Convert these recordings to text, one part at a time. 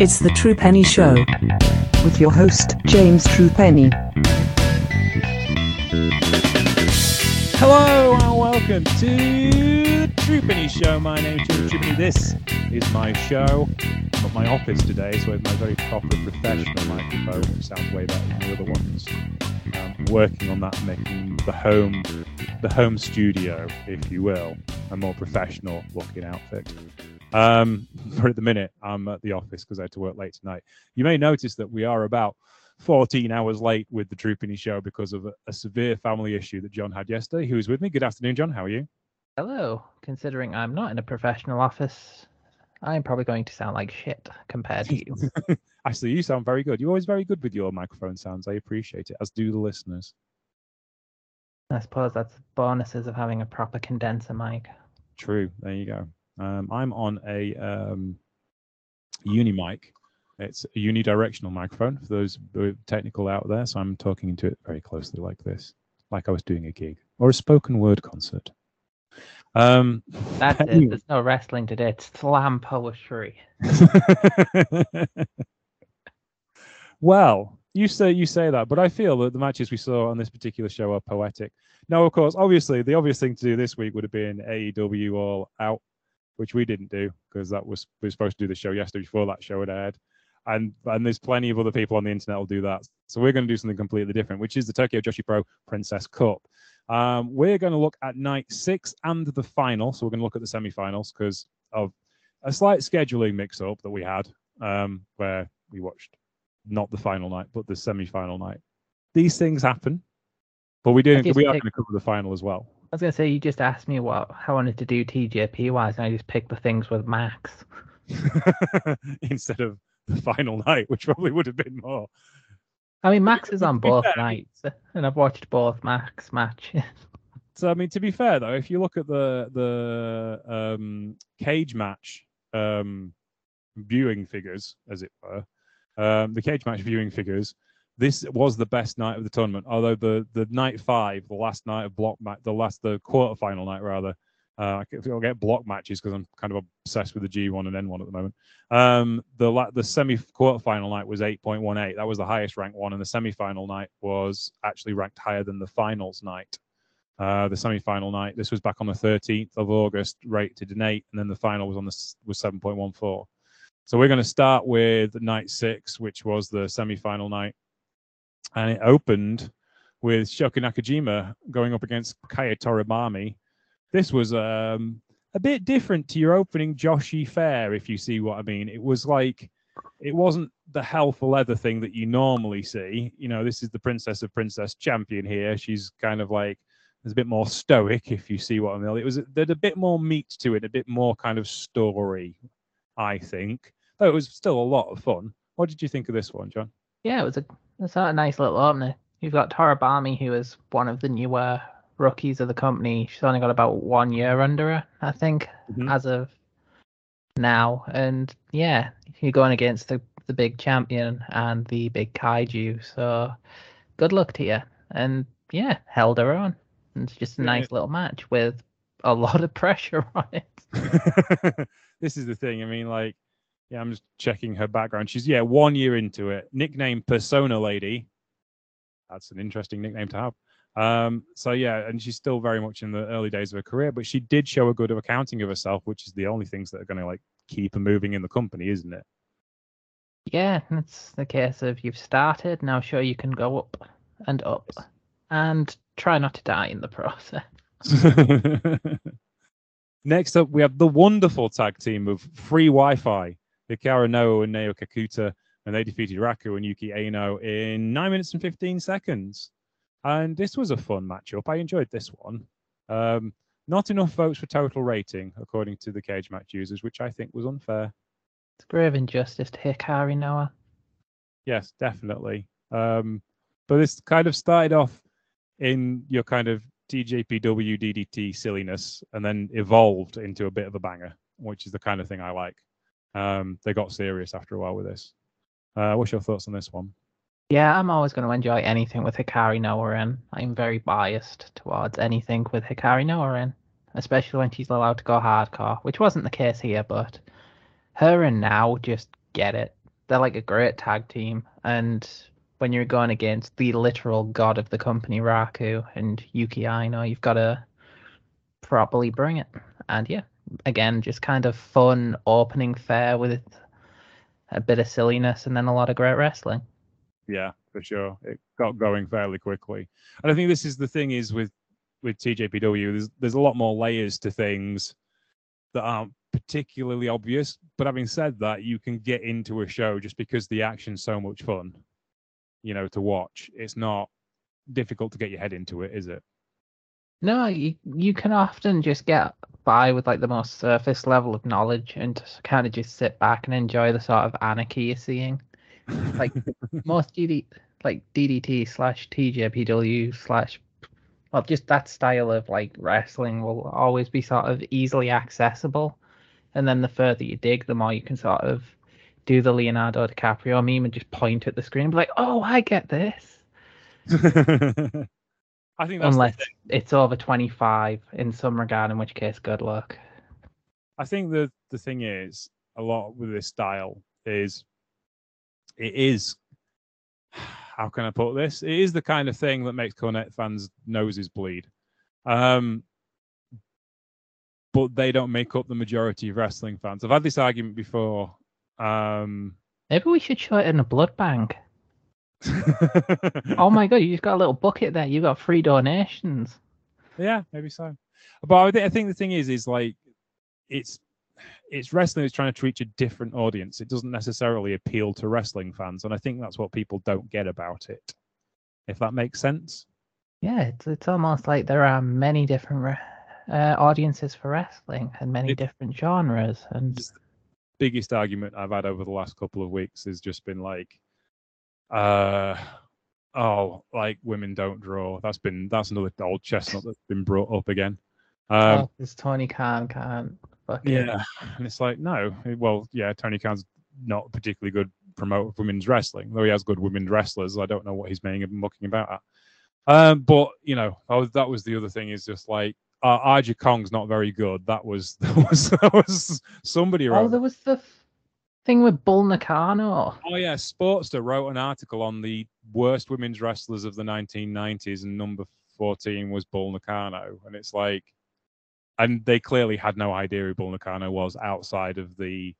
It's the True Penny Show with your host, James True Penny. Hello and welcome to the True Penny Show. My name is James True Penny. This is my show. I'm at my office today, so with my very proper professional microphone, which sounds way better than the other ones. Um, working on that, making the home, the home studio, if you will, a more professional looking outfit. Um, but at the minute, I'm at the office because I had to work late tonight. You may notice that we are about 14 hours late with the Penny show because of a, a severe family issue that John had yesterday. Who is with me? Good afternoon, John. How are you? Hello. Considering I'm not in a professional office, I'm probably going to sound like shit compared to you. Actually, you sound very good. You're always very good with your microphone sounds. I appreciate it, as do the listeners. I suppose that's bonuses of having a proper condenser mic. True. There you go. Um, I'm on a um, uni mic. It's a unidirectional microphone for those technical out there. So I'm talking into it very closely like this, like I was doing a gig or a spoken word concert. Um, That's it. There's no wrestling today. It's slam poetry. well, you say you say that, but I feel that the matches we saw on this particular show are poetic. Now, of course, obviously, the obvious thing to do this week would have been AEW All Out, which we didn't do because that was we were supposed to do the show yesterday before that show had aired, and and there's plenty of other people on the internet will do that. So we're going to do something completely different, which is the Tokyo Joshi Pro Princess Cup. Um, we're going to look at night six and the final. So we're going to look at the semi-finals because of a slight scheduling mix-up that we had, um, where we watched not the final night, but the semi-final night. These things happen, but we didn't. We are going to cover the final as well. I was gonna say you just asked me what how I wanted to do TJP wise, and I just picked the things with Max. Instead of the final night, which probably would have been more. I mean, Max is on both fair, nights, and I've watched both Max matches. So I mean, to be fair though, if you look at the the um, cage match um, viewing figures, as it were, um, the cage match viewing figures, this was the best night of the tournament. Although the the night five, the last night of block match, the last the quarterfinal night rather. Uh, I'll get block matches because I'm kind of obsessed with the G1 and N1 at the moment. Um, the la- the semi quarterfinal night was 8.18. That was the highest ranked one, and the semi final night was actually ranked higher than the finals night. Uh, the semi-final night. This was back on the 13th of August, rated an eight, and then the final was on the was 7.14. So we're going to start with night six, which was the semi-final night, and it opened with Shoko Nakajima going up against Kaya Toribami. This was um, a bit different to your opening Joshi Fair, if you see what I mean. It was like it wasn't the hell for leather thing that you normally see. You know, this is the Princess of Princess champion here. She's kind of like there's a bit more stoic, if you see what I mean. It was there's a bit more meat to it, a bit more kind of story, I think. Though it was still a lot of fun. What did you think of this one, John? Yeah, it was a it's not a nice little opener. You've got Toribami, who is one of the newer rookies of the company. She's only got about one year under her, I think, Mhm. as of now. And yeah, you're going against the the big champion and the big kaiju. So good luck to you. And yeah, held her on. And it's just a Yeah. nice little match with a lot of pressure on it. this is the thing. I mean, like, yeah, I'm just checking her background. She's yeah, one year into it. Nickname Persona Lady. That's an interesting nickname to have. Um, so yeah, and she's still very much in the early days of her career, but she did show a good accounting of herself, which is the only things that are going to like keep her moving in the company, isn't it? Yeah, it's the case of you've started, now sure you can go up and up. And try not to die in the process. Next up, we have the wonderful tag team of Free Wi-Fi, Hikari Noah and Nao Kakuta, and they defeated Raku and Yuki Aino in nine minutes and fifteen seconds. And this was a fun matchup. I enjoyed this one. Um, not enough votes for total rating, according to the cage match users, which I think was unfair. It's grave injustice to Hikari Noah. Yes, definitely. Um, but this kind of started off in your kind of TJPW DDT silliness and then evolved into a bit of a banger, which is the kind of thing I like. Um, they got serious after a while with this. Uh, what's your thoughts on this one? Yeah, I'm always going to enjoy anything with Hikari Noah in. I'm very biased towards anything with Hikari Noah in, especially when she's allowed to go hardcore, which wasn't the case here, but her and now just get it. they're like a great tag team, and when you're going against the literal god of the company, Raku and Yuki Aino, you've got to properly bring it. And yeah, again, just kind of fun opening fair with a bit of silliness and then a lot of great wrestling. Yeah, for sure. It got going fairly quickly. And I think this is the thing is with with TJPW, there's there's a lot more layers to things that aren't particularly obvious. But having said that, you can get into a show just because the action's so much fun, you know, to watch. It's not difficult to get your head into it, is it? No, you you can often just get by with like the most surface level of knowledge and just kind of just sit back and enjoy the sort of anarchy you're seeing. Like most DD like DDT slash TJPW slash well just that style of like wrestling will always be sort of easily accessible. And then the further you dig, the more you can sort of do the Leonardo DiCaprio meme and just point at the screen and be like, Oh, I get this. I think that's Unless it's over twenty five in some regard, in which case good luck. I think the the thing is a lot with this style is it is how can I put this? It is the kind of thing that makes Cornette fans' noses bleed. Um, but they don't make up the majority of wrestling fans. I've had this argument before. Um, Maybe we should show it in a blood bank. oh my god, you just got a little bucket there. You've got free donations. Yeah, maybe so. But I think the thing is, is like it's it's wrestling is trying to reach a different audience. It doesn't necessarily appeal to wrestling fans, and I think that's what people don't get about it. If that makes sense. Yeah, it's it's almost like there are many different uh, audiences for wrestling and many It- different genres, and the biggest argument I've had over the last couple of weeks has just been like, uh, oh, like women don't draw. That's been that's another old chestnut that's been brought up again. Um, oh, this Tony Khan can't. Fucking, Yeah, and it's like no, well, yeah, Tony Khan's not particularly good promoter of women's wrestling, though he has good women's wrestlers. I don't know what he's making mucking about at. Um, but you know, that was, that was the other thing is just like uh, Aja Kong's not very good. That was that was that was somebody wrong. Oh, there was the thing with Bull Nakano. Oh yeah, Sportster wrote an article on the worst women's wrestlers of the 1990s, and number 14 was Bull Nakano, and it's like, and they clearly had no idea who Bull Nakano was outside of the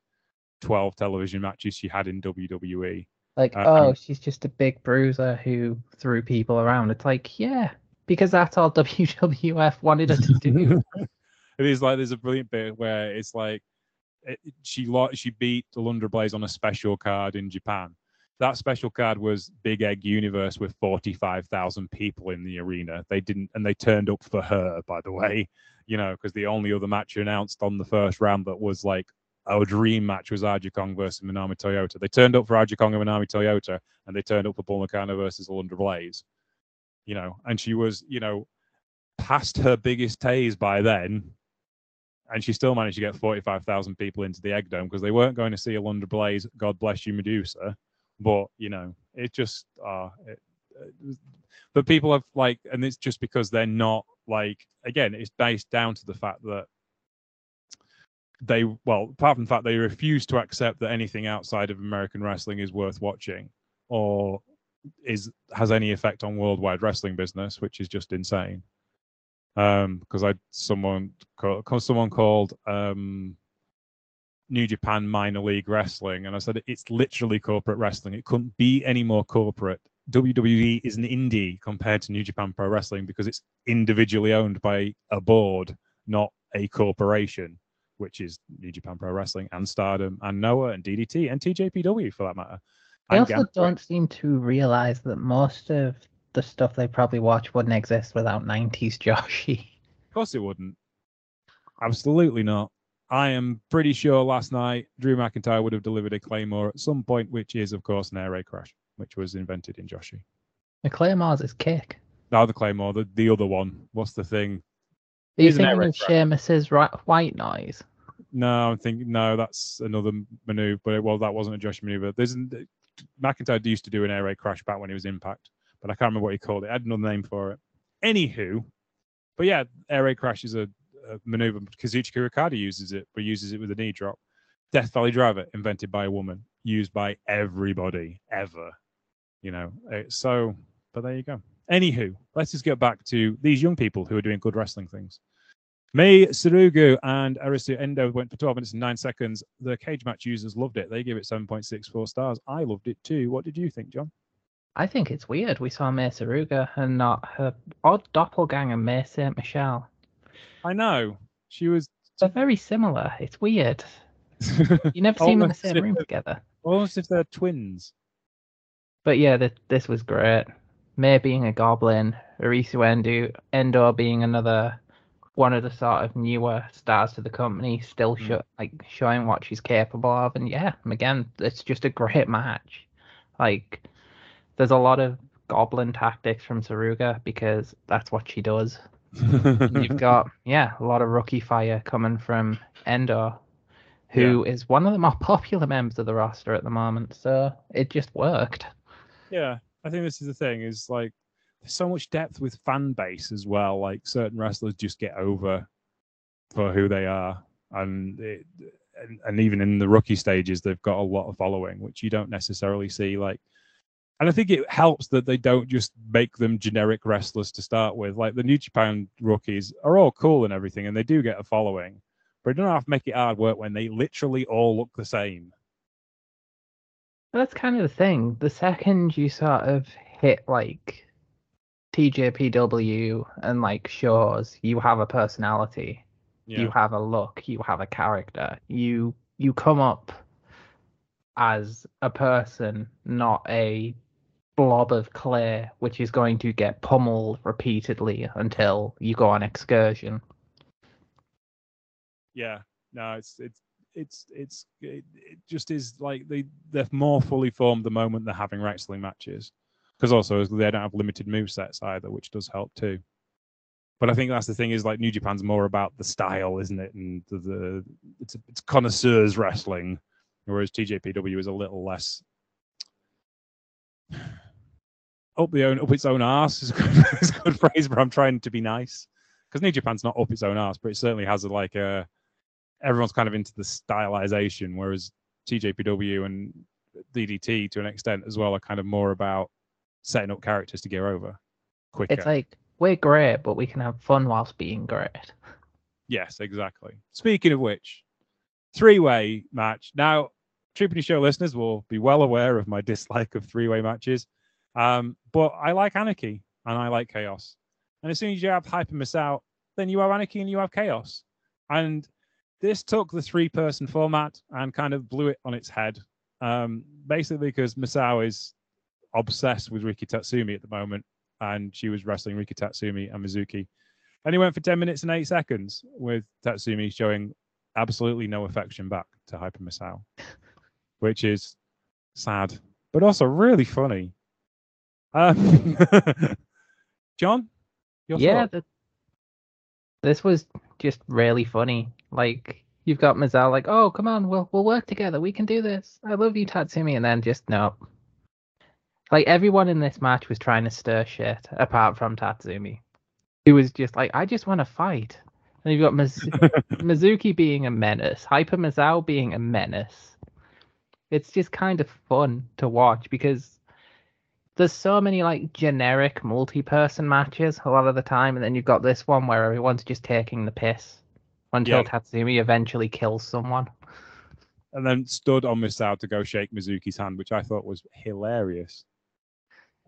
12 television matches she had in. WWE. Like, Uh, oh, um, she's just a big bruiser who threw people around. It's like, yeah, because that's all WWF wanted her to do. it is like there's a brilliant bit where it's like Eh, she she beat Alundra Blaze on a special card in Japan. That special card was Big Egg Universe with 45,000 people in the arena. They didn't, and they turned up for her, by the way, you know, because the only other match announced on the first round that was like our dream match was Aja Kong versus Minami Toyota. They turned up for Aja Kong and Minami Toyota, and they turned up for Bull Nakano versus Alundra Blaze, you know, and she was, you know, past her biggest taze by then, and she still managed to get 45,000 people into the Egg Dome because they weren't going to see Alundra Blaze, God bless you, Medusa. But, you know, it just, uh, it, uh, but people have like, and it's just because they're not like, again, it's based down to the fact that they, well, apart from the fact they refuse to accept that anything outside of American wrestling is worth watching or is has any effect on worldwide wrestling business, which is just insane um because i someone called someone called um new japan minor league wrestling and i said it's literally corporate wrestling. It couldn't be any more corporate. Wwe is an indie compared to new japan pro wrestling because it's individually owned by a board not a corporation which is new japan pro wrestling and stardom and noah and ddt and tjpw for that matter. They also don't seem to realize that most of the stuff they probably watch wouldn't exist without 90s Joshi. Of course it wouldn't. Absolutely not. I am pretty sure last night Drew McIntyre would have delivered a Claymore at some point, which is, of course, an air raid crash, which was invented in Joshi. The Claymore's is kick. Now the Claymore, the, the other one. What's the thing? Are you He's an thinking of raid Sheamus's right, white noise? No, I'm thinking no, that's another maneuver. But well, that wasn't a Joshi maneuver. There's McIntyre used to do an air raid crash back when he was Impact, but I can't remember what he called it. I had another name for it. Anywho, but yeah, air raid crash is a, a maneuver. Kazuchika Okada uses it, but uses it with a knee drop. Death Valley Driver, invented by a woman. used by everybody ever. You know, uh, so. But there you go. Anywho, let's just get back to these young people who are doing good wrestling things. Mei Suruga and Arisu Endo went for 12 minutes and 9 seconds. The cage match users loved it. They gave it 7.64 stars. I loved it too. What did you think, John? I think it's weird we saw Mei Suruga and not her odd doppelganger May St. Michelle. I know. She was. They're very similar. It's weird. You never see them in the same room together. Almost if they're twins. But yeah, th- this was great. May being a goblin, Arisu Endo, Endor being another one of the sort of newer stars to the company, still Mm. sho- like showing what she's capable of. And yeah, again, it's just a great match. Like, there's a lot of goblin tactics from Suruga because that's what she does. You've got yeah, a lot of rookie fire coming from Endor, who is one of the more popular members of the roster at the moment. So it just worked. Yeah, I think this is the thing. Is like there's so much depth with fan base as well. Like certain wrestlers just get over for who they are, and it, and, and even in the rookie stages, they've got a lot of following, which you don't necessarily see. Like, and I think it helps that they don't just make them generic wrestlers to start with. Like the New Japan rookies are all cool and everything, and they do get a following, but you don't have to make it hard work when they literally all look the same. That's kind of the thing. The second you sort of hit like TJPW and like Shaw's, you have a personality, Yeah. you have a look, you have a character. You you come up as a person, not a blob of clay, which is going to get pummeled repeatedly until you go on excursion. yeah no it's it's it's it's it, it just is like they they're more fully formed the moment they're having wrestling matches. Because also they don't have limited move sets either which does help too. But i think that's the thing is like new japan's more about the style isn't it? And the, the it's it's connoisseurs wrestling whereas tjpw is a little less up the own up its own ass is a good, is a good phrase but i'm trying to be nice because New Japan's not up its own ass, but it certainly has a, like a everyone's kind of into the stylization, whereas TJPW and DDT to an extent as well are kind of more about setting up characters to get over quicker. It's like we're great, but we can have fun whilst being great. yes, exactly. Speaking of which, three-way match. Now, True Penny Show listeners will be well aware of my dislike of three-way matches, um, but I like Anarchy and I like Chaos. And as soon as you have Hyper Misao, then you have Anarchy and you have Chaos. And this took the three person format and kind of blew it on its head. Um, basically, because Misao is obsessed with Riki Tatsumi at the moment, and she was wrestling Riki Tatsumi and Mizuki. And he went for 10 minutes and 8 seconds with Tatsumi showing absolutely no affection back to Hyper Misao, which is sad, but also really funny. Um, John? Your yeah, the, this was just really funny. Like you've got Mazal like, oh come on, we'll we'll work together. We can do this. I love you, Tatsumi, and then just no. Like everyone in this match was trying to stir shit, apart from Tatsumi, who was just like, I just want to fight. And you've got Maz- Mizuki being a menace, Hyper Misao being a menace. It's just kind of fun to watch because there's so many like generic multi-person matches a lot of the time, and then you've got this one where everyone's just taking the piss until Yeah. Tatsumi eventually kills someone. and then stood on Misao to go shake Mizuki's hand, which I thought was hilarious.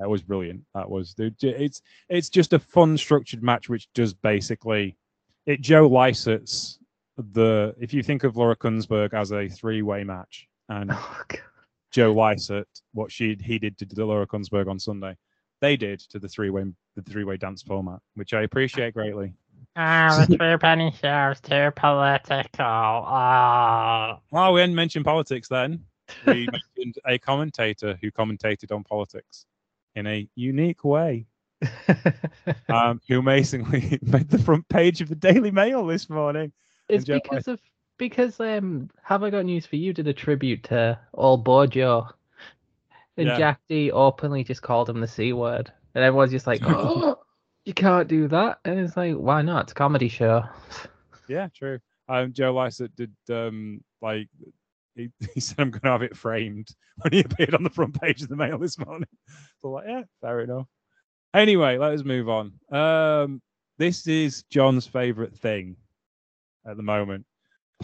That was brilliant. That was it's it's just a fun structured match, which does basically it Joe Lycetts the if you think of Laura Kuenssberg as a three way match and Oh, God. Joe Lycett what she he did to Laura Kuenssberg on Sunday, they did to the three way the three way dance format, which I appreciate greatly. Ah, the True Penny Show's too political. Ah. Well, we didn't mention politics then. We mentioned a commentator who commentated on politics in a unique way, um, who amazingly made the front page of the Daily Mail this morning. it's Joe because of because um have I got news for you did a tribute to All Bojo. And Yeah. Jack Dee openly just called him the C word. And everyone's just like, Oh you can't do that. And it's like, why not? It's a comedy show. Yeah, true. Um, Joe Lycett did um, like he, he said I'm going to have it framed when he appeared on the front page of the Mail this morning. So like, yeah, fair enough. Anyway, let us move on. Um, this is John's favorite thing at the moment.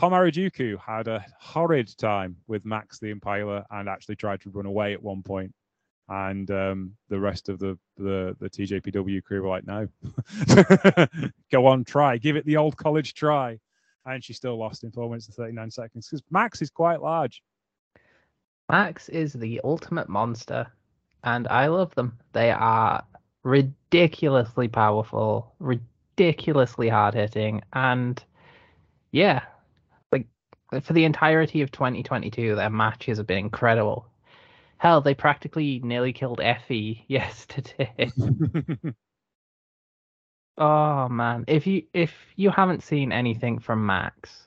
Pom had a horrid time with Max the Impaler and actually tried to run away at one point. And um, the rest of the, the the TJPW crew were like, "No, go on, try, give it the old college try." And she still lost in four minutes and thirty nine seconds because Max is quite large. Max is the ultimate monster, and I love them. They are ridiculously powerful, ridiculously hard hitting, and yeah, for the entirety of 2022, their matches have been incredible. Hell, they practically nearly killed Effie yesterday. oh man, if you if you haven't seen anything from Max,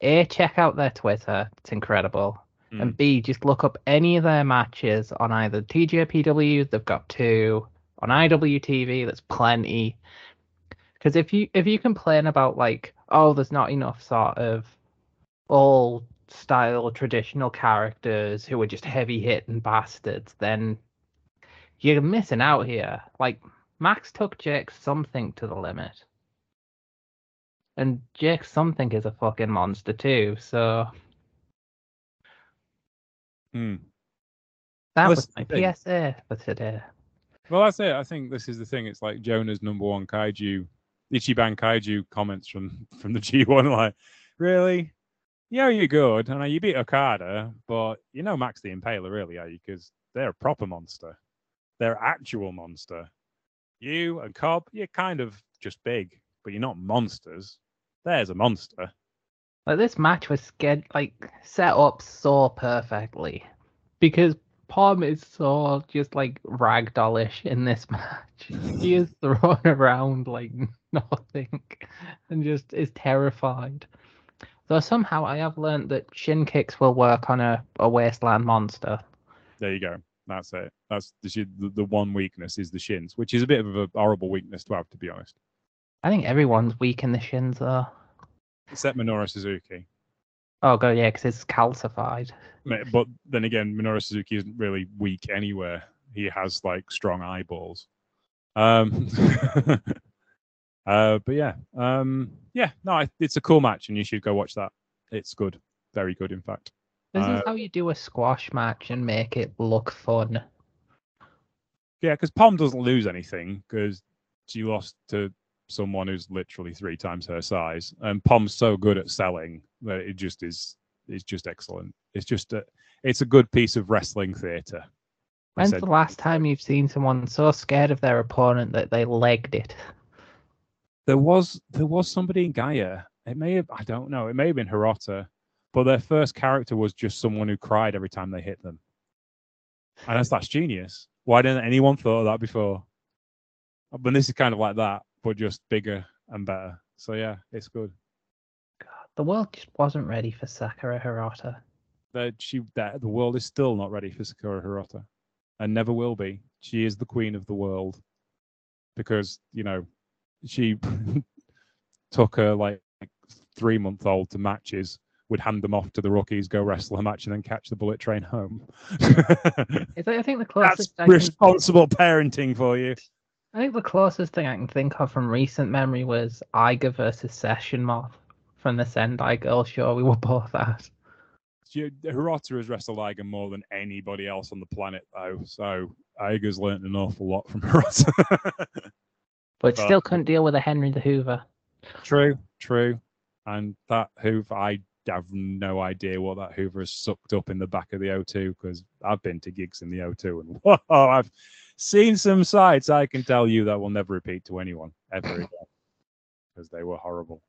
a check out their Twitter. It's incredible. Mm. And B, just look up any of their matches on either TJPW, they've got two, on IWTV, That's plenty. Because if you if you complain about like, oh, there's not enough sort of old style traditional characters who are just heavy hitting bastards, then you're missing out here. Like Max took Jake something to the limit. And Jake something is a fucking monster too, so Hmm. that was my thing. PSA for today. Well, that's it. I think this is the thing. It's like Jonah's number one kaiju, Ichiban kaiju comments from from the G1. Like, really? Yeah, you're good. I know you beat Okada, but you know Max the Impaler, really, are you? Because they're a proper monster. They're actual monster. You and Cobb, you're kind of just big, but you're not monsters. There's a monster. Like this match was sched- like set up so perfectly because Pom is so just like ragdollish in this match. he is thrown around like nothing and just is terrified. Though somehow I have learned that shin kicks will work on a, a wasteland monster. There you go. That's it. That's the, the the one weakness is the shins, which is a bit of a horrible weakness to have, to be honest. I think everyone's weak in the shins though. Except Minoru Suzuki. Oh god, yeah, because it's calcified. But then again, Minoru Suzuki isn't really weak anywhere. He has like strong eyeballs. Um, uh, but yeah, um, yeah, no, I- it's a cool match, and you should go watch that. It's good, very good, in fact. This Uh, is how you do a squash match and make it look fun. Yeah, because Pom doesn't lose anything because she lost to someone who's literally three times her size, and Pom's so good at selling that it just is. It's just excellent. It's just a. It's a good piece of wrestling theatre. When's said- the last time you've seen someone so scared of their opponent that they legged it? There was there was somebody in Gaia. It may have I don't know. It may have been Hirota, but their first character was just someone who cried every time they hit them. And that's that's genius. Why didn't anyone thought of that before? But this is kind of like that, but just bigger and better. So yeah, it's good. God, the world just wasn't ready for Sakura Hirota. That she that the world is still not ready for Sakura Hirota, and never will be. She is the queen of the world because you know she took her like three month old to matches, would hand them off to the rookies, go wrestle a match, and then catch the bullet train home. I think the That's closest can, responsible parenting for you. I think the closest thing I can think of from recent memory was Iger versus Session Moth from the Sendai Girl show we were both at. Hirota has wrestled Iger more than anybody else on the planet, though. So Iger's learned an awful lot from Hirota. But But- still couldn't deal with a Henry the Hoover. True, true. And that Hoover, I have no idea what that Hoover has sucked up in the back of the O2 because I've been to gigs in the O2 and whoa, I've seen some sights I can tell you that will never repeat to anyone ever again because they were horrible.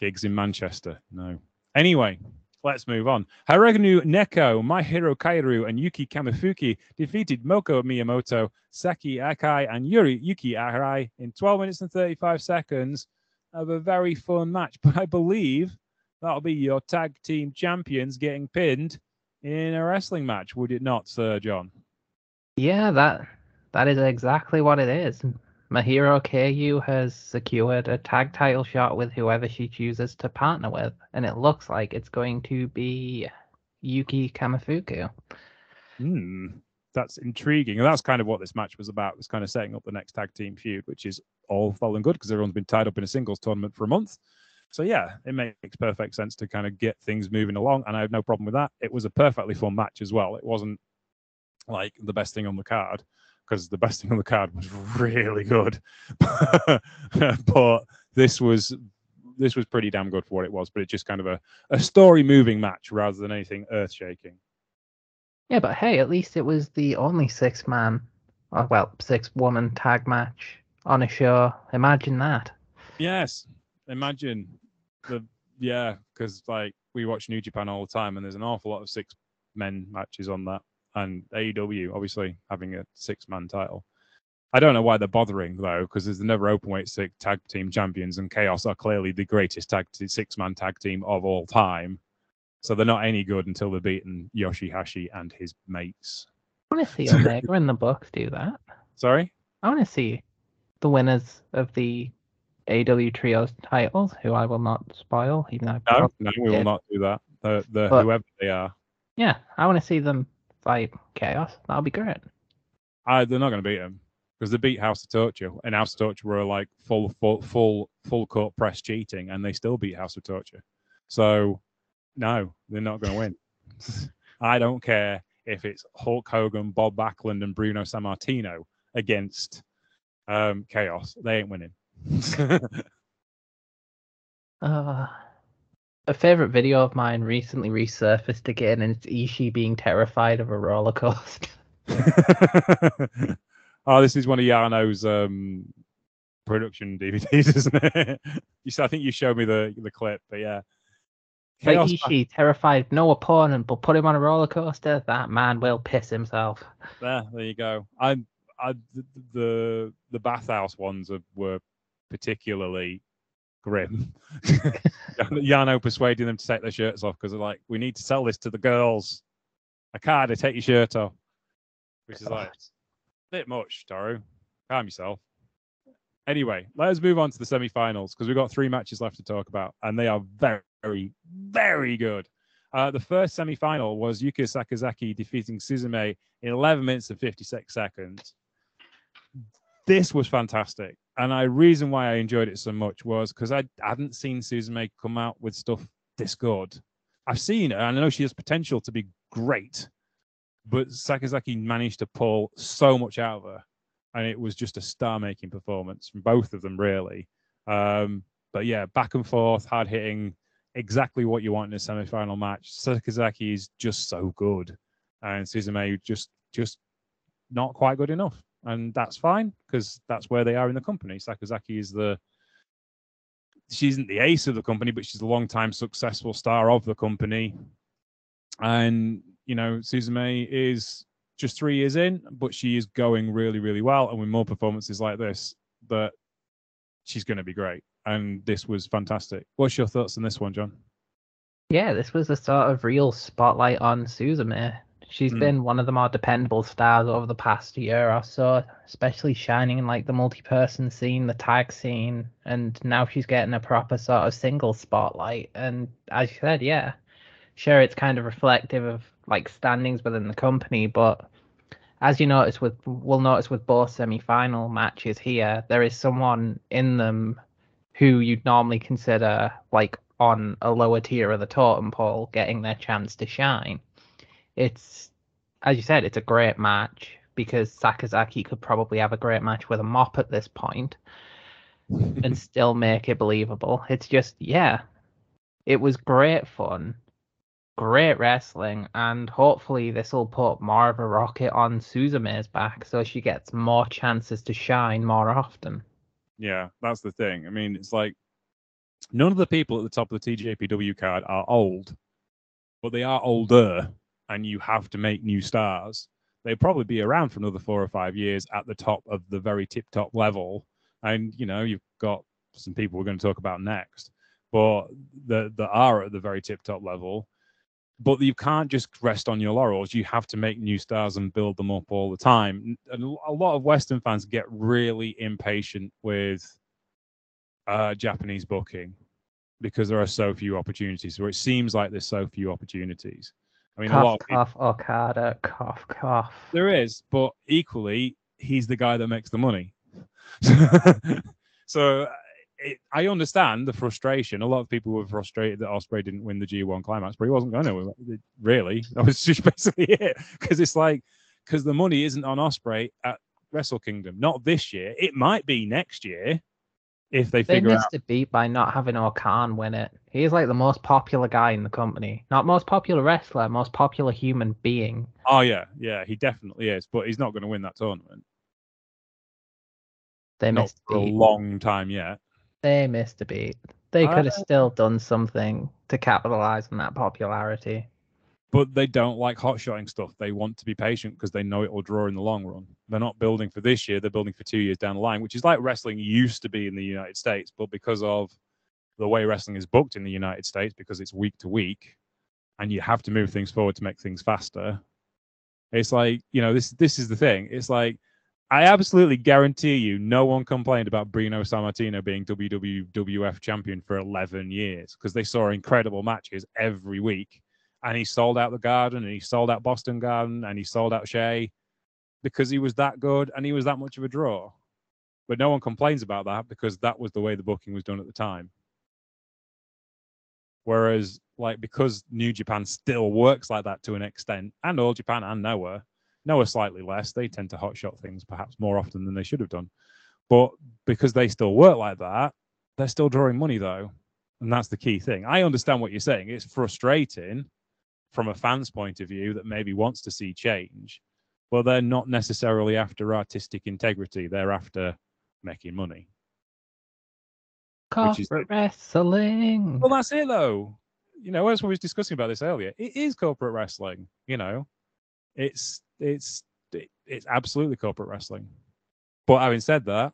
Gigs in Manchester, no. Anyway, let's move on. Haregnu Neko, Mahiro Kiryu, and Yuki Kamifuku defeated Moka Miyamoto, Saki Akai, and Yuri Yuki Arai in 12 minutes and 35 seconds of a very fun match. But I believe that'll be your tag team champions getting pinned in a wrestling match, would it not, Sir John? Yeah, that that is exactly what it is. Mahiro Kiryu has secured a tag title shot with whoever she chooses to partner with, and it looks like it's going to be Yuki Kamifuku. Hmm, that's intriguing, and that's kind of what this match was about. Was kind of setting up the next tag team feud, which is all well and good because everyone's been tied up in a singles tournament for a month. So yeah, it makes perfect sense to kind of get things moving along, and I have no problem with that. It was a perfectly fun match as well. It wasn't like the best thing on the card because the best thing on the card was really good, but this was this was pretty damn good for what it was. But it's just kind of a, a story moving match rather than anything earth shaking. Yeah, but hey, at least it was the only six man, or uh, well, six woman tag match on a show. Imagine that. Yes, imagine the yeah, because like we watch New Japan all the time, and there's an awful lot of six men matches on that, and AEW obviously having a six man title. I don't know why they're bothering though, because there's the never open weight six tag team champions, and Chaos are clearly the greatest tag six man tag team of all time. So they're not any good until they've beaten Yoshihashi and his mates. I want to see Omega and the Bucks do that. Sorry? I want to see the winners of the AEW Trios titles, who I will not spoil, even though no, no, we will not do that. The, the But- whoever they are, Yeah, I want to see them fight Chaos. That'll be great. I, they're not going to beat them because they beat House of Torture, and House of Torture were like full, full, full, full court press cheating, and they still beat House of Torture. So, no, they're not going to win. I don't care if it's Hulk Hogan, Bob Backlund, and Bruno Sammartino against um, Chaos. They ain't winning. Uh, a favorite video of mine recently resurfaced again, and it's Ishii being terrified of a roller coaster. oh, this is one of Yano's um, production DVDs, isn't it? you, I think you showed me the the clip, but yeah. Like Chaos Ishii terrified no opponent, but put him on a roller coaster. That man will piss himself. There, there you go. I, I, the the, the bathhouse ones are, were particularly grim. Yano persuading them to take their shirts off because they're like, we need to sell this to the girls. I can't. Take your shirt off, which is like a bit much, Toru. Calm yourself. Anyway, let us move on to the semi-finals because we've got three matches left to talk about, and they are very, very, good. Uh, the first semi-final was Yuka Sakazaki defeating Suzume in 11 minutes and 56 seconds. This was fantastic, and I reason why I enjoyed it so much was because I hadn't seen Suzume come out with stuff this good. I've seen her, and I know she has potential to be great, but Sakazaki managed to pull so much out of her, and it was just a star-making performance from both of them, really. Um, but yeah, back and forth, hard hitting, exactly what you want in a semi-final match. Sakazaki is just so good, and Suzume just just not quite good enough, and that's fine because that's where they are in the company. Sakazaki is the she isn't the ace of the company, but she's a long-time successful star of the company, and you know Suzume is just three years in, but she is going really, really well, and with more performances like this, that she's going to be great. And this was fantastic. What's your thoughts on this one, John? Yeah, this was a sort of real spotlight on Suzume. She's Mm. been one of the more dependable stars over the past year or so, especially shining in like the multi-person scene, the tag scene, and now she's getting a proper sort of single spotlight. And as you said, yeah, sure, it's kind of reflective of like standings within the company, but as you notice with we'll notice with both semi-final matches here, there is someone in them who you'd normally consider like on a lower tier of the totem pole getting their chance to shine. It's as you said, it's a great match because Sakazaki could probably have a great match with a mop at this point and still make it believable. It's just yeah. It was great fun, great wrestling, and hopefully this will put more of a rocket on Suzume's back so she gets more chances to shine more often. Yeah, that's the thing. I mean, it's like none of the people at the top of the TJPW card are old, but they are older, and you have to make new stars. They'll probably be around for another four or five years at the top of the very tip top level. And you know, you've got some people we're going to talk about next, but that that are at the very tip top level. but you can't just rest on your laurels. You have to make new stars and build them up all the time. And a lot of Western fans get really impatient with uh, Japanese booking because there are so few opportunities, or it seems like there's so few opportunities. I mean, cough, a lot of cough, Okada, cough, cough. there is, but equally, he's the guy that makes the money. so it, I understand the frustration. A lot of people were frustrated that Ospreay didn't win the G1 climax, but he wasn't going to. Really, that was just basically it. Because it's like, because the money isn't on Ospreay at Wrestle Kingdom. Not this year. It might be next year if they They figure missed out. a beat by not having Orkan win it. He's like the most popular guy in the company. Not most popular wrestler, most popular human being. Oh yeah, yeah, he definitely is, but he's not going to win that tournament. They Not missed for a beat. long time yet. They missed a beat. They could have still done something to capitalize on that popularity. But they don't like hot shotting stuff. They want to be patient because they know it will draw in the long run. They're not building for this year, they're building for two years down the line, which is like wrestling used to be in the United States. But because of the way wrestling is booked in the United States, because it's week to week, and you have to move things forward to make things faster, it's like, you know, this this is the thing. It's like I absolutely guarantee you no one complained about Bruno Sammartino being WWF champion for 11 years because they saw incredible matches every week and he sold out the Garden, and he sold out Boston Garden, and he sold out Shea because he was that good and he was that much of a draw. But no one complains about that because that was the way the booking was done at the time. Whereas, like, because New Japan still works like that to an extent, and All Japan and Noah, Noah slightly less, they tend to hotshot things perhaps more often than they should have done. But because they still work like that, they're still drawing money though. And that's the key thing. I understand what you're saying. It's frustrating from a fan's point of view that maybe wants to see change, but they're not necessarily after artistic integrity. They're after making money. Which is- Corporate wrestling. Well, that's it though. You know, as we was discussing about this earlier, it is corporate wrestling. You know, it's it's it- it's absolutely corporate wrestling. But having said that,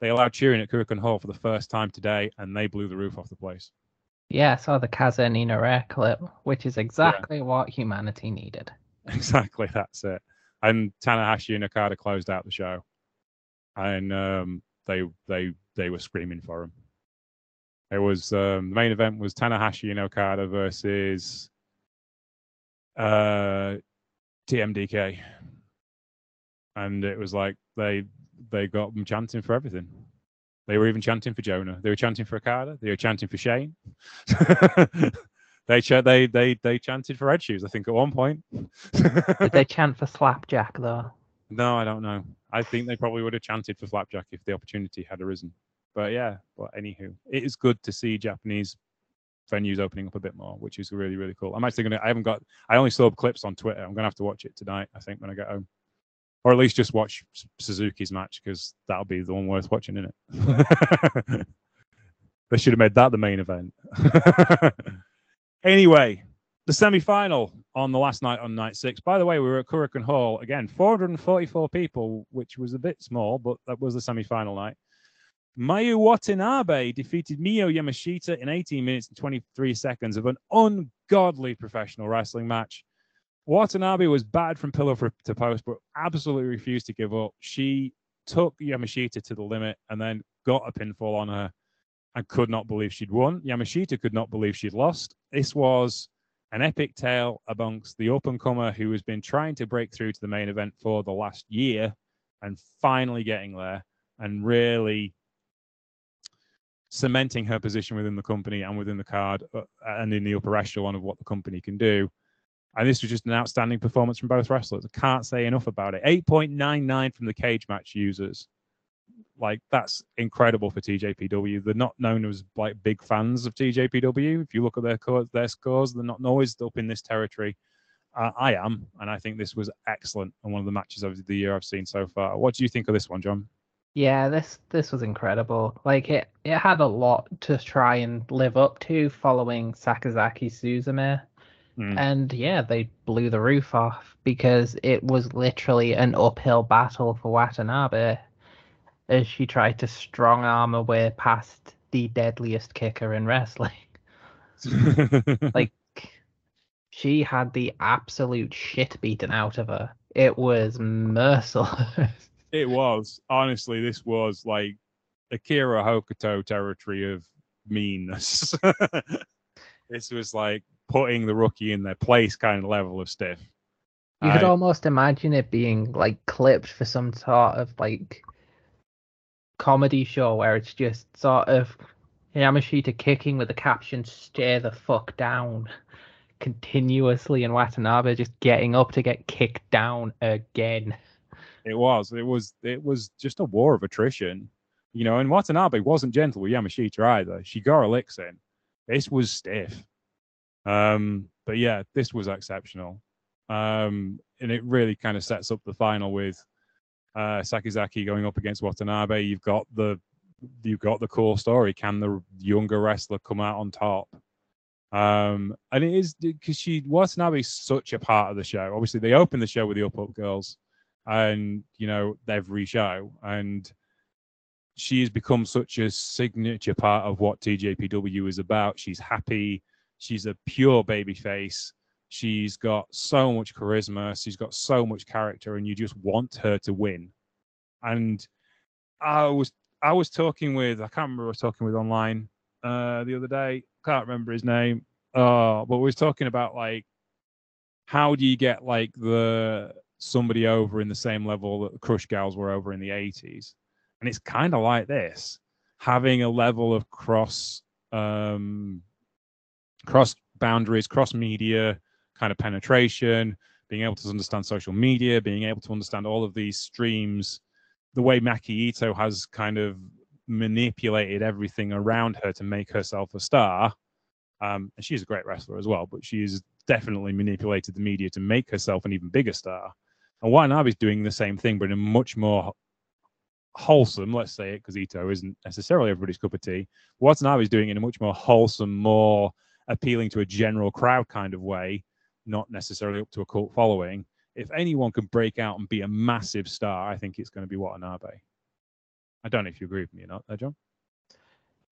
they allowed cheering at Korakuen Hall for the first time today, and they blew the roof off the place. Yeah, I saw the Kazanina Rare clip, which is exactly what humanity needed. Exactly, that's it. And Tanahashi and Okada closed out the show, and um, they they they were screaming for him. It was um, the main event was Tanahashi and Okada versus uh, TMDK, and it was like they they got them chanting for everything. They were even chanting for Jonah. They were chanting for Okada. They were chanting for Shane. they ch- they they they chanted for Red Shoes. I think at one point. Did they chant for Slapjack though? No, I don't know. I think they probably would have chanted for Flapjack if the opportunity had arisen. But yeah, but anywho, it is good to see Japanese venues opening up a bit more, which is really, really cool. I'm actually gonna I haven't got I only saw clips on Twitter. I'm gonna have to watch it tonight, I think, when I get home. Or at least just watch Suzuki's match because that'll be the one worth watching, isn't it? they should have made that the main event. anyway, the semi-final on the last night on night six. By the way, we were at Korakuen Hall again, 444 people, which was a bit small, but that was the semi-final night. Mayu Watanabe defeated Miu Yamashita in 18 minutes and 23 seconds of an ungodly professional wrestling match. Watanabe was bad from pillar for, to post, but absolutely refused to give up. She took Yamashita to the limit and then got a pinfall on her and could not believe she'd won. Yamashita could not believe she'd lost. This was an epic tale amongst the up and comer who has been trying to break through to the main event for the last year and finally getting there and really cementing her position within the company and within the card uh, and in the upper echelon of what the company can do. And this was just an outstanding performance from both wrestlers. I can't say enough about it. 8.99 from the cage match users. Like that's incredible for TJPW. They're not known as like big fans of TJPW. If you look at their co- their scores, they're not always up in this territory. Uh, I am, and I think this was excellent and one of the matches of the year I've seen so far. What do you think of this one, John? Yeah, this this was incredible. Like it it had a lot to try and live up to following Sakazaki Suzume. Mm. And yeah, they blew the roof off because it was literally an uphill battle for Watanabe as she tried to strong arm her way past the deadliest kicker in wrestling. Like she had the absolute shit beaten out of her. It was merciless. It was honestly, this was like Akira Hokuto territory of meanness. this was like putting the rookie in their place kind of level of stiff. You could I- almost imagine it being like clipped for some sort of like comedy show where it's just sort of Yamashita kicking with the caption "Stay the fuck down" continuously, and Watanabe just getting up to get kicked down again. It was. It was. It was just a war of attrition, you know. And Watanabe wasn't gentle with Yamashita either. She got her licks in. This was stiff. Um, but yeah, this was exceptional. Um, and it really kind of sets up the final with uh, Sakazaki going up against Watanabe. You've got the you've got the core story. Can the younger wrestler come out on top? Um, and it is because she Watanabe is such a part of the show. Obviously, they opened the show with the Up Up Girls, and you know every show, and she has become such a signature part of what TJPW is about. She's happy. She's a pure baby face. She's got so much charisma. She's got so much character, and you just want her to win. And I was I was talking with I can't remember I was talking with online uh, the other day. Can't remember his name. Uh, but we was talking about like how do you get like the somebody over in the same level that the Crush Gals were over in the 80s? And it's kind of like this, having a level of cross um cross boundaries, cross media kind of penetration, being able to understand social media, being able to understand all of these streams, the way Maki Ito has kind of manipulated everything around her to make herself a star. Um, and she's a great wrestler as well, but she's definitely manipulated the media to make herself an even bigger star. And Watanabe's doing the same thing, but in a much more wholesome, let's say it, because Ito isn't necessarily everybody's cup of tea. Watanabe's doing it in a much more wholesome, more appealing to a general crowd kind of way, not necessarily up to a cult following. If anyone can break out and be a massive star, I think it's going to be Watanabe. I don't know if you agree with me or not, there, John.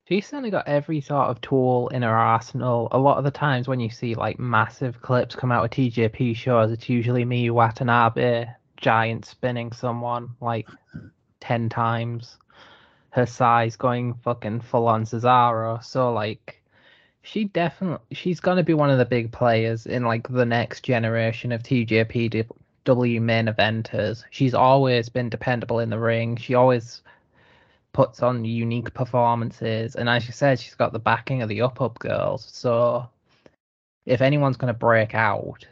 She's certainly got every sort of tool in her arsenal. A lot of the times when you see like massive clips come out of TJP shows, it's usually Miyu Watanabe giant spinning someone like ten times her size, going fucking full on Cesaro. So like, she definitely she's gonna be one of the big players in like the next generation of TJPW main eventers. She's always been dependable in the ring. She always puts on unique performances, and as you said, she's got the backing of the Up Up Girls. So if anyone's going to break out,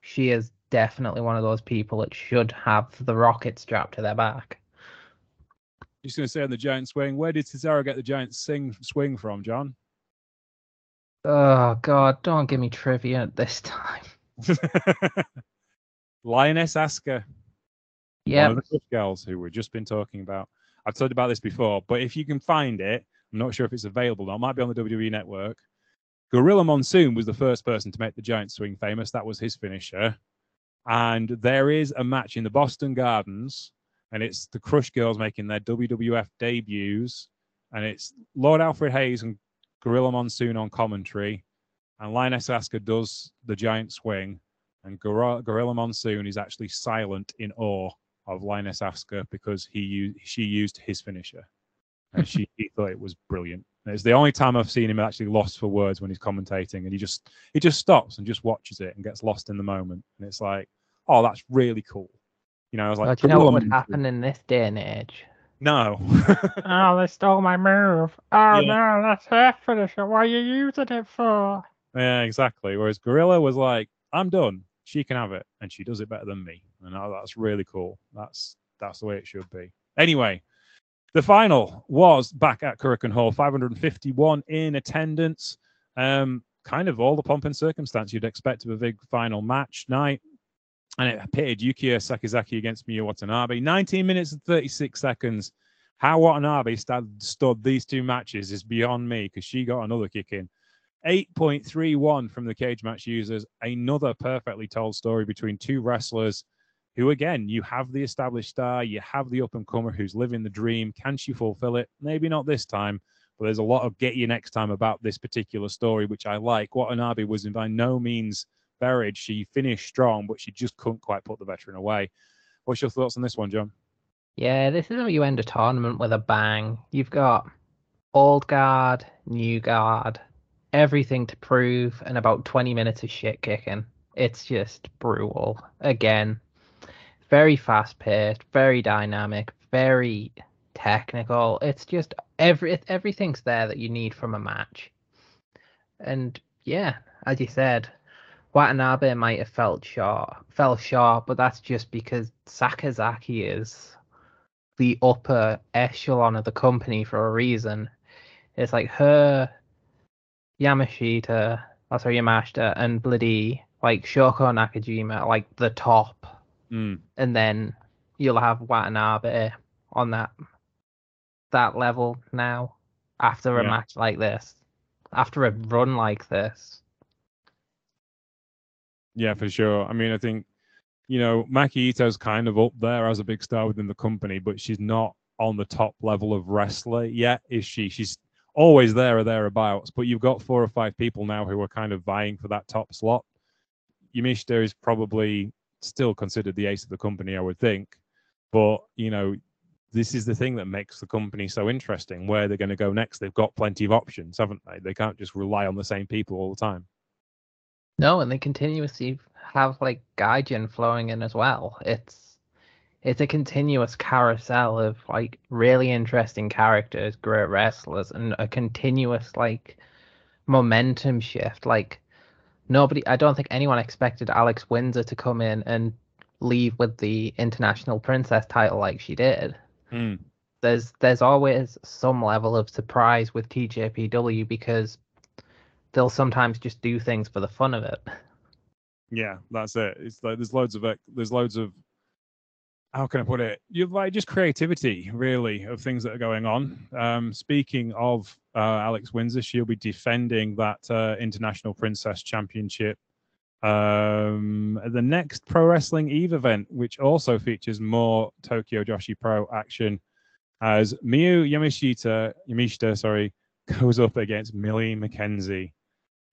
she is definitely one of those people that should have the rocket strapped to their back. Just going to say on the giant swing, where did Cesaro get the giant sing, swing from, John? Oh God, don't give me trivia at this time. Lioness Asuka. Yeah, one of the Crush girls who we've just been talking about. I've told you about this before, but if you can find it, I'm not sure if it's available. Now, it might be on the WWE network. Gorilla Monsoon was the first person to make the giant swing famous. That was his finisher. And there is a match in the Boston Gardens, and it's the Crush Girls making their WWF debuts. And it's Lord Alfred Hayes and Gorilla Monsoon on commentary. And Lioness Asuka does the giant swing. And Gor- Gorilla Monsoon is actually silent in awe of Lioness Asuka because he used, she used his finisher. And she he thought it was brilliant. And it's the only time I've seen him actually lost for words when he's commentating, and he just he just stops and just watches it and gets lost in the moment. And it's like, oh, that's really cool. You know, I was like, but you know what would happen in this day and age? No. Oh, they stole my move. Oh Yeah. no, that's her finisher. What are you using it for? yeah, exactly. Whereas Gorilla was like, I'm done. She can have it, and she does it better than me. And that's really cool. That's that's the way it should be. Anyway, the final was back at Korakuen Hall, 551 in attendance. Um, kind of all the pomp and circumstance you'd expect of a big final match night. And it pitted Yuka Sakazaki against Miyu Watanabe. 19 minutes and 36 seconds. How Watanabe stand, stood these two matches is beyond me because she got another kick in. 8.31 from the cage match users. Another perfectly told story between two wrestlers who, again, you have the established star, you have the up and comer who's living the dream. Can she fulfill it? Maybe not this time, but there's a lot of get you next time about this particular story, which I like. Watanabe was in by no means buried. She finished strong, but she just couldn't quite put the veteran away. What's your thoughts on this one, John? Yeah, this is how you end a tournament with a bang. You've got old guard, new guard, everything to prove, and about 20 minutes of shit kicking. It's just brutal. Again, very fast paced, very dynamic, very technical. It's just every everything's there that you need from a match. And yeah, as you said, Watanabe might have felt short, fell short, but that's just because Sakazaki is the upper echelon of the company for a reason. It's like her, Yamashita, oh sorry, Yamashita, and bloody like Shoko Nakajima, like the top, Mm. and then you'll have Watanabe on that that level now after a Yeah. match like this, after a run like this. Yeah, for sure. I mean, I think, you know, Maki Ito's kind of up there as a big star within the company, but she's not on the top level of wrestler yet, is she? She's always there or thereabouts, but you've got four or five people now who are kind of vying for that top slot. Yamashita is probably still considered the ace of the company, I would think. But, you know, this is the thing that makes the company so interesting. Where they're going to go next, they've got plenty of options, haven't they? They can't just rely on the same people all the time. No, and they continuously have like Gaijin flowing in as well. It's it's a continuous carousel of like really interesting characters, great wrestlers, and a continuous like momentum shift. Like nobody, I don't think anyone expected Alex Windsor to come in and leave with the international princess title like she did. Hmm. There's there's always some level of surprise with TJPW because they'll sometimes just do things for the fun of it. Yeah, that's it. It's like there's loads of. There's loads of how can I put it? You like just creativity, really, of things that are going on. Um, speaking of uh, Alex Windsor, she'll be defending that uh, International Princess Championship. Um, the next Pro Wrestling Eve event, which also features more Tokyo Joshi Pro action, as Miyu Yamashita, Yamashita, sorry, goes up against Millie McKenzie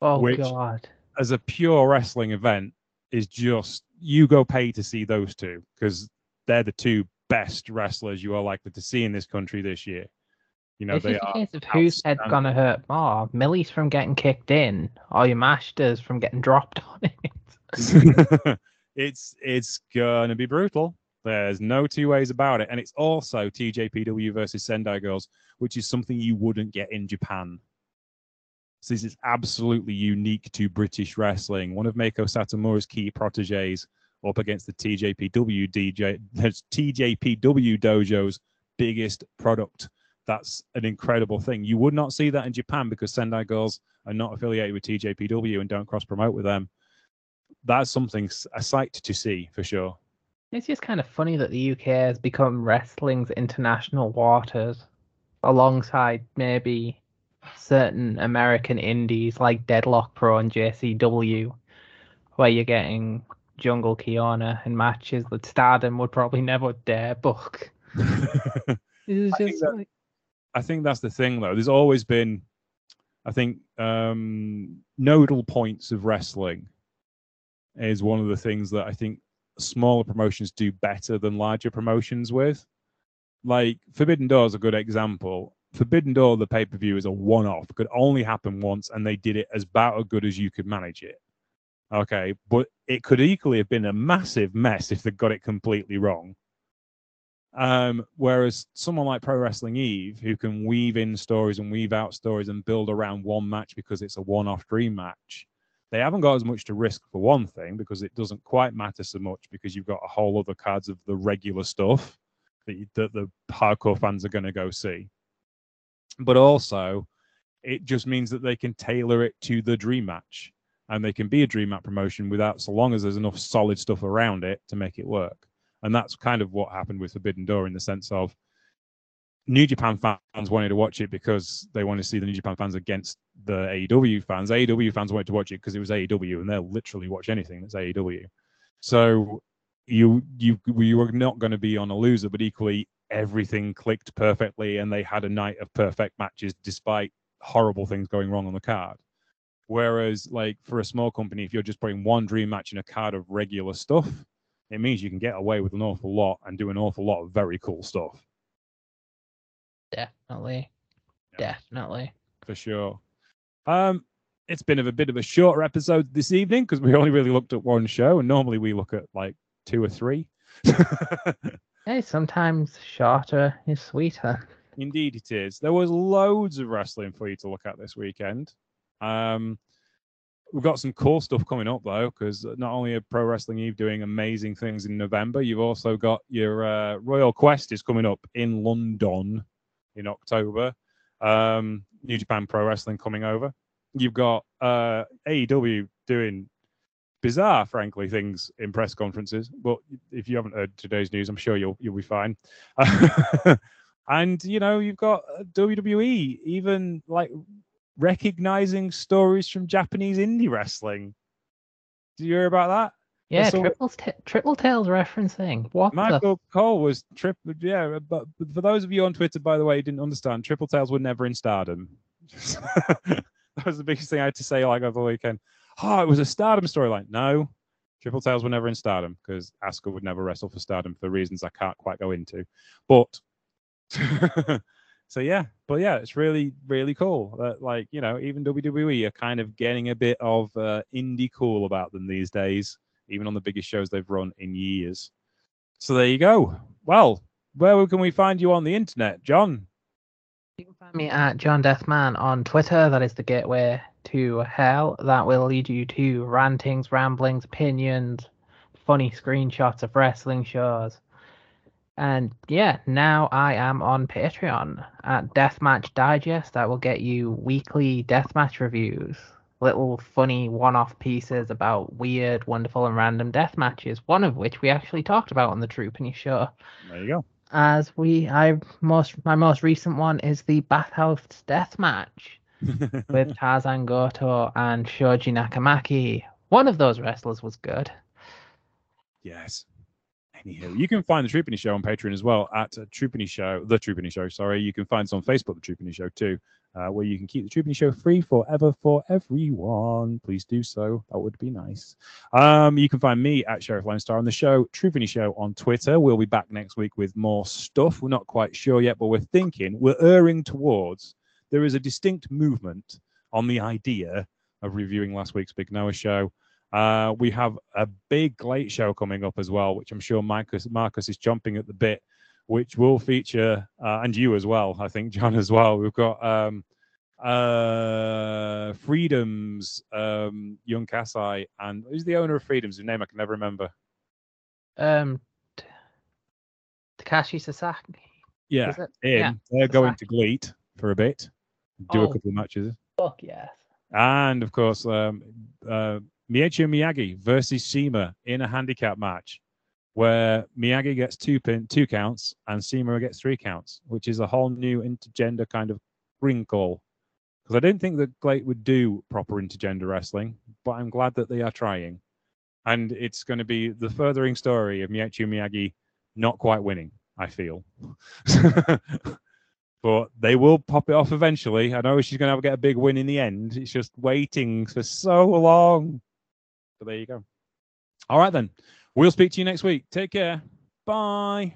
Oh Which- god. as a pure wrestling event is just you go pay to see those two because they're the two best wrestlers you are likely to see in this country this year. You know it's they just a are. case of whose head's gonna hurt more. Millie's from getting kicked in, or Yamashita's from getting dropped on it. it's it's gonna be brutal. There's no two ways about it, and it's also TJPW versus Sendai Girls, which is something you wouldn't get in Japan. So this is absolutely unique to British wrestling. One of Meiko Satomura's key proteges up against the TJPW DJ, TJPW dojo's biggest product. That's an incredible thing. You would not see that in Japan because Sendai Girls are not affiliated with TJPW and don't cross promote with them. That's something a sight to see for sure. It's just kind of funny that the UK has become wrestling's international waters, alongside maybe certain American indies like Deadlock Pro and JCW, where you're getting Jungle Kyona in matches that Stardom would probably never dare book. It's I think just that- like, I think that's the thing, though. There's always been, I think, um, nodal points of wrestling is one of the things that I think smaller promotions do better than larger promotions with. Like Forbidden Door is a good example. Forbidden Door, the pay per view, is a one off, could only happen once, and they did it as about as good as you could manage it. Okay, but it could equally have been a massive mess if they got it completely wrong. Um, whereas someone like Pro Wrestling Eve, who can weave in stories and weave out stories and build around one match because it's a one off dream match, they haven't got as much to risk for one thing because it doesn't quite matter so much because you've got a whole other cards of the regular stuff that, you, that the hardcore fans are going to go see. But also, it just means that they can tailor it to the dream match and they can be a dream match promotion without so long as there's enough solid stuff around it to make it work. And that's kind of what happened with Forbidden Door in the sense of New Japan fans wanted to watch it because they wanted to see the New Japan fans against the AEW fans. AEW fans wanted to watch it because it was AEW, and they'll literally watch anything that's AEW. So you you you were not going to be on a loser, but equally everything clicked perfectly, and they had a night of perfect matches despite horrible things going wrong on the card. Whereas, like for a small company, if you're just putting one dream match in a card of regular stuff, it means you can get away with an awful lot and do an awful lot of very cool stuff. Definitely. Yeah. Definitely. for sure. Um, it's been of a bit of a shorter episode this evening because we only really looked at one show, and normally we look at like two or three. Hey, sometimes shorter is sweeter. Indeed, it is. There was loads of wrestling for you to look at this weekend. Um, we've got some cool stuff coming up though, because not only are Pro Wrestling Eve doing amazing things in November, you've also got your uh, Royal Quest is coming up in London in October. Um, New Japan Pro Wrestling coming over. You've got uh, AEW doing bizarre, frankly, things in press conferences. But if you haven't heard today's news, I'm sure you'll you'll be fine. and you know, you've got uh, WWE even like recognizing stories from Japanese indie wrestling. Did you hear about that? Yeah, triple t- triple tails referencing. What the? Michael Cole was triple. Yeah, but, but for those of you on Twitter, by the way, who didn't understand, Triple Tails were never in Stardom. that was the biggest thing I had to say like over the weekend. Oh, it was a Stardom storyline. No, Triple Tails were never in Stardom because Asuka would never wrestle for Stardom for reasons I can't quite go into. But so yeah, but yeah, it's really really cool. That like you know even WWE are kind of getting a bit of uh, indie cool about them these days, even on the biggest shows they've run in years. So there you go. Well, where can we find you on the internet, John? You can find me at John Deathman on Twitter. That is the gateway to hell. That will lead you to rantings, ramblings, opinions, funny screenshots of wrestling shows. And yeah, now I am on Patreon at Deathmatch Digest. That will get you weekly deathmatch reviews, little funny one off pieces about weird, wonderful, and random death matches, one of which we actually talked about on the True Penny show There you go. As we I most my most recent one is the bathhouse death match with Tarzan Goto and Shoji Nakamaki. One of those wrestlers was good. Yes. Anywho, you can find the True Penny Show on Patreon as well at True Penny Show, the True Penny Show. Sorry, you can find us on Facebook, the True Penny Show too, uh, where you can keep the True Penny Show free forever for everyone. Please do so. That would be nice. Um, you can find me at Sheriff Lone Star on the show, True Penny Show on Twitter. We'll be back next week with more stuff. We're not quite sure yet, but we're thinking, we're erring towards. There is a distinct movement on the idea of reviewing last week's Big Noah show. Uh, we have a big Gleat show coming up as well, which I'm sure Marcus, Marcus is jumping at the bit, which will feature, uh, and you as well, I think, John as well. We've got um, uh, Freedoms, um, Jun Kasai, and who's the owner of Freedoms? His name I can never remember. Um, Takashi Sasaki. Yeah. Yeah, They're going to Sasaki. Gleat for a bit, do a Oh. couple of matches. Fuck yes. And of course, um, uh, Michiko Miyagi versus Shima in a handicap match, where Miyagi gets two pin, two counts and Shima gets three counts, which is a whole new intergender kind of wrinkle. Because I don't think that Gleat would do proper intergender wrestling, but I'm glad that they are trying. And it's going to be the furthering story of Michiko Miyagi not quite winning, I feel. but they will pop it off eventually. I know she's going to get a big win in the end. It's just waiting for so long. There you go. All right, then. We'll speak to you next week. Take care. Bye.